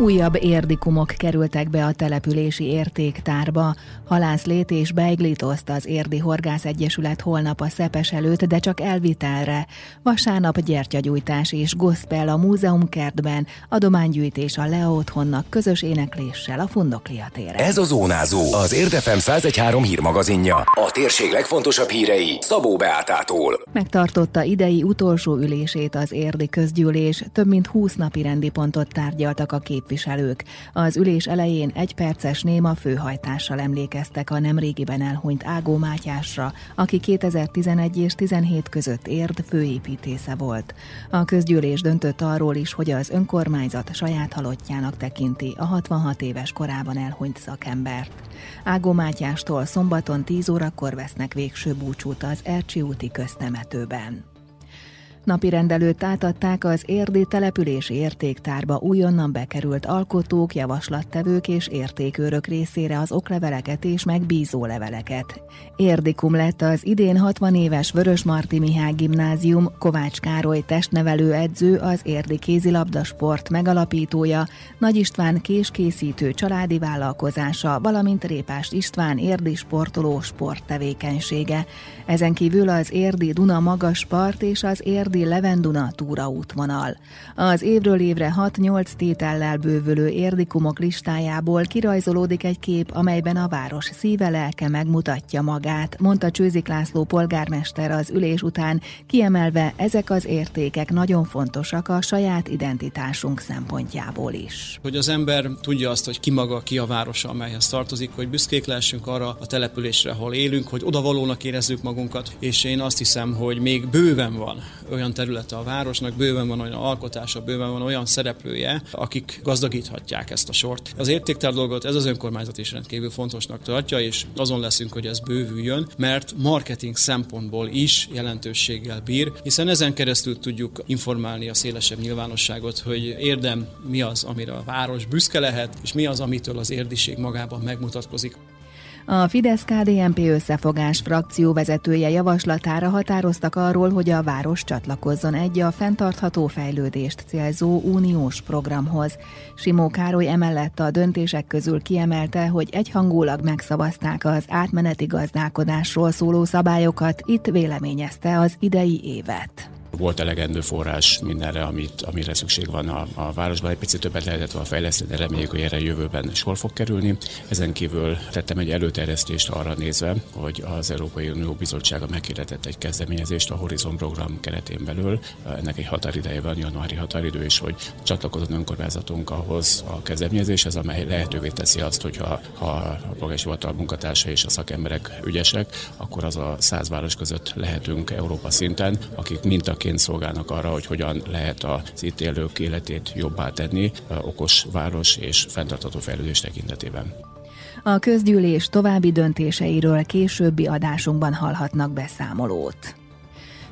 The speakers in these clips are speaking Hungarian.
Újabb érdikumok kerültek be a települési értéktárba. Halászlét és Beiglitoszt az Érdi Horgász Egyesület holnap a Szepes előtt, de csak elvitelre. Vasárnap gyertyagyújtás és gospel a múzeum kertben, adománygyűjtés a Lea otthonnak közös énekléssel a Fundoklia téren. Ez a Zónázó, az Érdefem 1013 hírmagazinja. A térség legfontosabb hírei Szabó Beátától. Megtartotta idei utolsó ülését az érdi közgyűlés, több mint 20 napi rendi pontot tárgyaltak a képviselők. Az ülés elején egy perces néma főhajtással emlékeztek a nemrégiben elhunyt Ágó Mátyásra, aki 2011 és 17 között érd főépítésze volt. A közgyűlés döntött arról is, hogy az önkormányzat saját halottjának tekinti a 66 éves korában elhunyt szakembert. Ágó Mátyástól szombaton 10 órakor vesznek végső búcsút az Ercsi úti köztemetőben. Napi rendelőt átadták az érdi települési értéktárba újonnan bekerült alkotók, javaslattevők és értékőrök részére az okleveleket és megbízó leveleket. Érdikum lett az idén 60 éves Vörös Marti Mihály Gimnázium, Kovács Károly testnevelő edző, az érdi kézilabda sport megalapítója, Nagy István késkészítő családi vállalkozása, valamint Répást István érdi sportoló sporttevékenysége. Ezen kívül az érdi Duna magas part és az érdi Érdi Levenduna túraútvonal. Az évről évre 6-8 tétellel bővülő érdikumok listájából kirajzolódik egy kép, amelyben a város szíve lelke megmutatja magát, mondta Csőzik László polgármester az ülés után, kiemelve ezek az értékek nagyon fontosak a saját identitásunk szempontjából is. Hogy az ember tudja azt, hogy ki maga, ki a városa, amelyhez tartozik, hogy büszkék lehessünk arra a településre, ahol élünk, hogy odavalónak érezzük magunkat, és én azt hiszem, hogy még bőven van olyan területe a városnak, bőven van olyan alkotása, bőven van olyan szereplője, akik gazdagíthatják ezt a sort. Az értéktár dolgot ez az önkormányzat is rendkívül fontosnak tartja, és azon leszünk, hogy ez bővüljön, mert marketing szempontból is jelentőséggel bír, hiszen ezen keresztül tudjuk informálni a szélesebb nyilvánosságot, hogy érdem mi az, amire a város büszke lehet, és mi az, amitől az érdiség magában megmutatkozik. A Fidesz-KDNP összefogás frakció vezetője javaslatára határoztak arról, hogy a város csatlakozzon egy a fenntartható fejlődést célzó uniós programhoz. Simó Károly emellett a döntések közül kiemelte, hogy egyhangulag megszavazták az átmeneti gazdálkodásról szóló szabályokat, itt véleményezte az idei évet volt elegendő forrás mindenre, amit, amire szükség van a, a városban. Egy picit többet lehetett volna fejleszteni, de reméljük, hogy erre jövőben sor fog kerülni. Ezen kívül tettem egy előterjesztést arra nézve, hogy az Európai Unió Bizottsága meghirdetett egy kezdeményezést a Horizon program keretén belül. Ennek egy határideje van, januári határidő, és hogy csatlakozott önkormányzatunk ahhoz a kezdeményezéshez, amely lehetővé teszi azt, hogy ha, ha a polgári hivatal munkatársa és a szakemberek ügyesek, akkor az a száz város között lehetünk Európa szinten, akik mintaként eszközként szolgálnak arra, hogy hogyan lehet az itt élők életét jobbá tenni okos város és fenntartható fejlődés tekintetében. A közgyűlés további döntéseiről későbbi adásunkban hallhatnak beszámolót.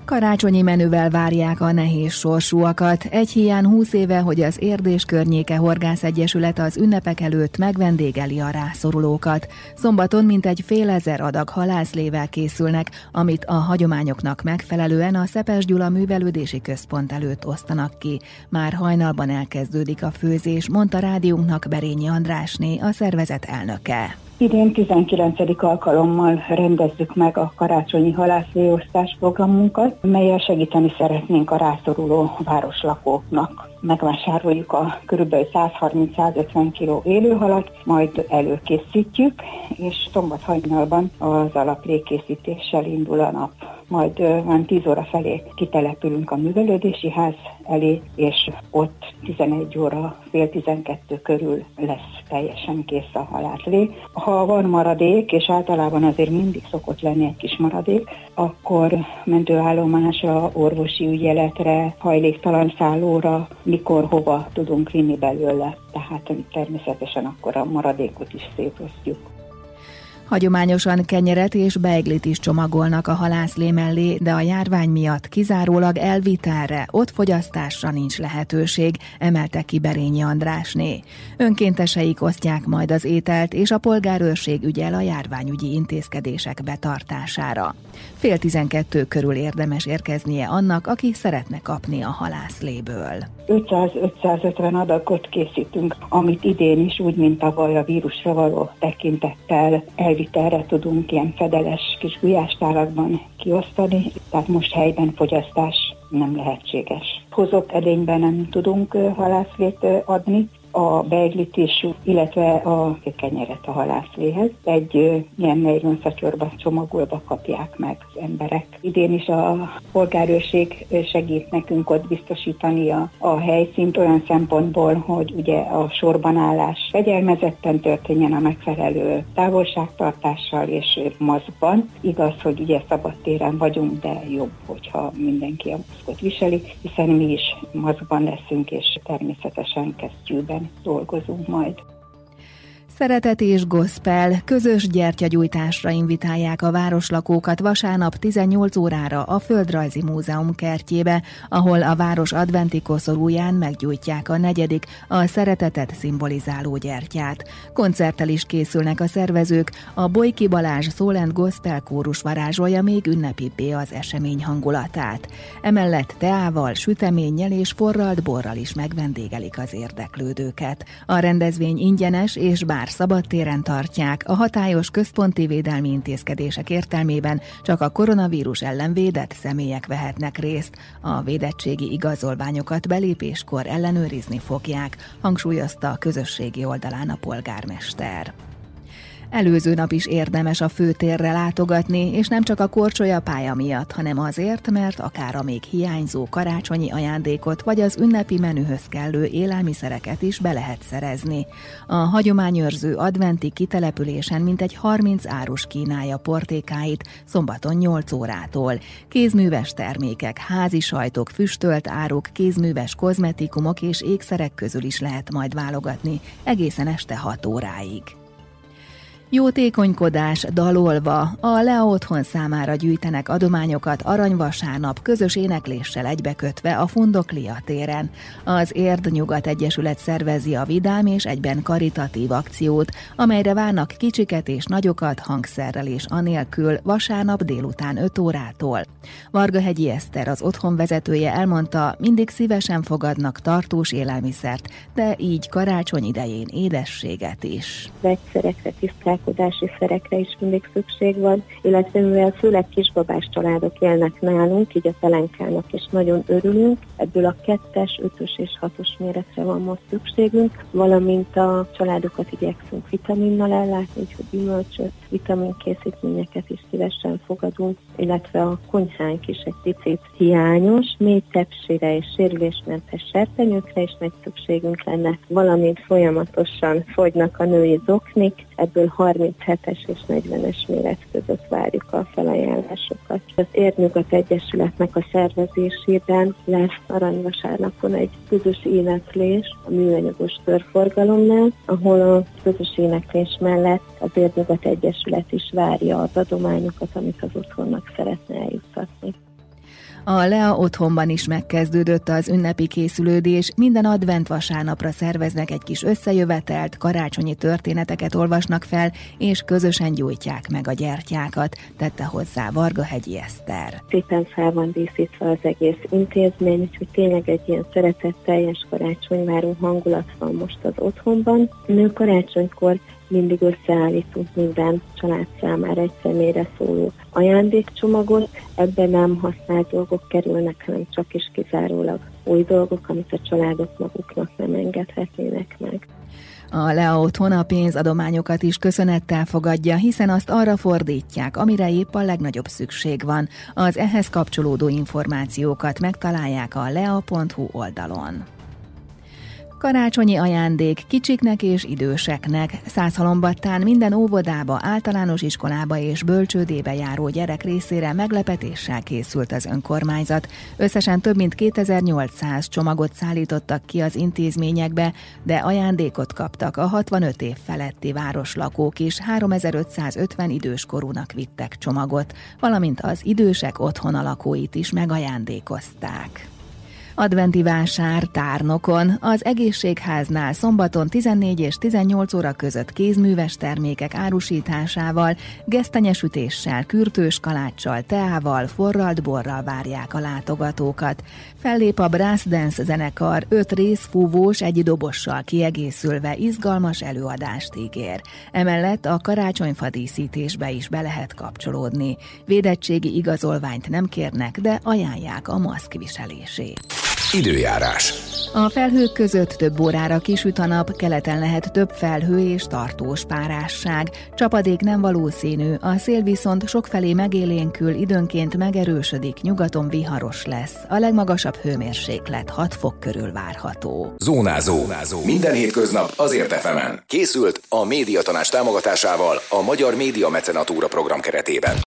Karácsonyi menüvel várják a nehéz sorsúakat. Egy hiány húsz éve, hogy az Érdés környéke Horgász Egyesület az ünnepek előtt megvendégeli a rászorulókat. Szombaton mintegy fél ezer adag halászlével készülnek, amit a hagyományoknak megfelelően a Szepes Gyula Művelődési Központ előtt osztanak ki. Már hajnalban elkezdődik a főzés, mondta rádiónknak Berényi Andrásné, a szervezet elnöke. Idén 19. alkalommal rendezzük meg a karácsonyi halászléosztás programunkat, melyel segíteni szeretnénk a rászoruló városlakóknak. Megvásároljuk a kb. 130-150 kg élőhalat, majd előkészítjük, és szombat hajnalban az alaprékészítéssel indul a nap majd van 10 óra felé kitelepülünk a művelődési ház elé, és ott 11 óra, fél 12 körül lesz teljesen kész a halátlé. Ha van maradék, és általában azért mindig szokott lenni egy kis maradék, akkor mentőállomásra, orvosi ügyeletre, hajléktalan szállóra, mikor, hova tudunk vinni belőle. Tehát természetesen akkor a maradékot is szétosztjuk. Hagyományosan kenyeret és beiglit is csomagolnak a halászlé mellé, de a járvány miatt kizárólag elvitelre, ott fogyasztásra nincs lehetőség, emelte ki Berényi Andrásné. Önkénteseik osztják majd az ételt, és a polgárőrség ügyel a járványügyi intézkedések betartására. Fél tizenkettő körül érdemes érkeznie annak, aki szeretne kapni a halászléből. 500-550 adagot készítünk, amit idén is úgy, mint tavaly a vírusra való tekintettel elvitelre tudunk ilyen fedeles kis gulyástárakban kiosztani, tehát most helyben fogyasztás nem lehetséges. Hozott edényben nem tudunk halászlét adni, a beiglit illetve a kenyeret a halászléhez. Egy ilyen nylon szatyorba csomagolva kapják meg az emberek. Idén is a polgárőrség segít nekünk ott biztosítani a, a helyszínt olyan szempontból, hogy ugye a sorban állás fegyelmezetten történjen a megfelelő távolságtartással és maszkban. Igaz, hogy ugye szabadtéren vagyunk, de jobb, hogyha mindenki a maszkot viseli, hiszen mi is maszkban leszünk, és természetesen kesztyűben dolgozunk majd. Szeretet és gospel közös gyertyagyújtásra invitálják a városlakókat vasárnap 18 órára a Földrajzi Múzeum kertjébe, ahol a város adventi koszorúján meggyújtják a negyedik, a szeretetet szimbolizáló gyertyát. Koncerttel is készülnek a szervezők, a Bojki Balázs Szólent Gospel kórus varázsolja még ünnepibbé az esemény hangulatát. Emellett teával, süteménnyel és forralt borral is megvendégelik az érdeklődőket. A rendezvény ingyenes és bár bár szabadtéren tartják, a hatályos központi védelmi intézkedések értelmében csak a koronavírus ellen védett személyek vehetnek részt. A védettségi igazolványokat belépéskor ellenőrizni fogják, hangsúlyozta a közösségi oldalán a polgármester. Előző nap is érdemes a főtérre látogatni, és nem csak a korcsolya pálya miatt, hanem azért, mert akár a még hiányzó karácsonyi ajándékot vagy az ünnepi menühöz kellő élelmiszereket is be lehet szerezni. A hagyományőrző adventi kitelepülésen mintegy 30 árus kínálja portékáit szombaton 8 órától. Kézműves termékek, házi sajtok, füstölt áruk, kézműves kozmetikumok és ékszerek közül is lehet majd válogatni egészen este 6 óráig. Jótékonykodás dalolva a Lea számára gyűjtenek adományokat aranyvasárnap közös énekléssel egybekötve a Fundoklia téren. Az Érd Nyugat Egyesület szervezi a vidám és egyben karitatív akciót, amelyre várnak kicsiket és nagyokat hangszerrel és anélkül vasárnap délután 5 órától. Vargahegyi Eszter, az otthon vezetője elmondta, mindig szívesen fogadnak tartós élelmiszert, de így karácsony idején édességet is. Vegyszerekre, gazdálkodási szerekre is mindig szükség van, illetve mivel főleg kisbabás családok élnek nálunk, így a pelenkának is nagyon örülünk. Ebből a kettes, ötös és hatos méretre van most szükségünk, valamint a családokat igyekszünk vitaminnal ellátni, úgyhogy gyümölcsöt, vitaminkészítményeket is szívesen fogadunk, illetve a konyhánk is egy picit hiányos, mély tepsire és sérülésmentes serpenyőkre is nagy szükségünk lenne, valamint folyamatosan fogynak a női zoknik, ebből 37-es és 40-es méret között várjuk a felajánlásokat. Az Érnyugat Egyesületnek a szervezésében lesz aranyvasárnapon egy közös éneklés a műanyagos körforgalomnál, ahol a közös éneklés mellett az Érnyugat Egyesület is várja az adományokat, amit az otthonnak szeretne eljuttatni. A Lea otthonban is megkezdődött az ünnepi készülődés, minden advent vasárnapra szerveznek egy kis összejövetelt, karácsonyi történeteket olvasnak fel, és közösen gyújtják meg a gyertyákat, tette hozzá Varga Hegyi Eszter. Szépen fel van díszítve az egész intézmény, úgyhogy tényleg egy ilyen szeretetteljes karácsonyváró hangulat van most az otthonban. Nő karácsonykor mindig összeállítunk minden család számára egy személyre szóló ajándékcsomagot. Ebben nem használt dolgok kerülnek, hanem csak is kizárólag új dolgok, amit a családok maguknak nem engedhetnének meg. A Lea otthon a pénzadományokat is köszönettel fogadja, hiszen azt arra fordítják, amire épp a legnagyobb szükség van. Az ehhez kapcsolódó információkat megtalálják a lea.hu oldalon. Karácsonyi ajándék kicsiknek és időseknek. Százhalombattán minden óvodába, általános iskolába és bölcsődébe járó gyerek részére meglepetéssel készült az önkormányzat. Összesen több mint 2800 csomagot szállítottak ki az intézményekbe, de ajándékot kaptak a 65 év feletti városlakók is, 3550 időskorúnak vittek csomagot, valamint az idősek otthona lakóit is megajándékozták. Adventi vásár tárnokon, az egészségháznál szombaton 14 és 18 óra között kézműves termékek árusításával, gesztenyesütéssel, kürtős kaláccsal, teával, forralt borral várják a látogatókat. Fellép a Brass Dance zenekar öt részfúvós egy dobossal kiegészülve izgalmas előadást ígér. Emellett a karácsonyfa díszítésbe is be lehet kapcsolódni. Védettségi igazolványt nem kérnek, de ajánlják a maszk viselését. Időjárás. A felhők között több órára kisüt a nap, keleten lehet több felhő és tartós párásság. Csapadék nem valószínű, a szél viszont sokfelé megélénkül, időnként megerősödik, nyugaton viharos lesz. A legmagasabb hőmérséklet 6 fok körül várható. Zónázó. Zónázó. Minden hétköznap azért efemen. Készült a médiatanás támogatásával a Magyar Média Mecenatúra program keretében.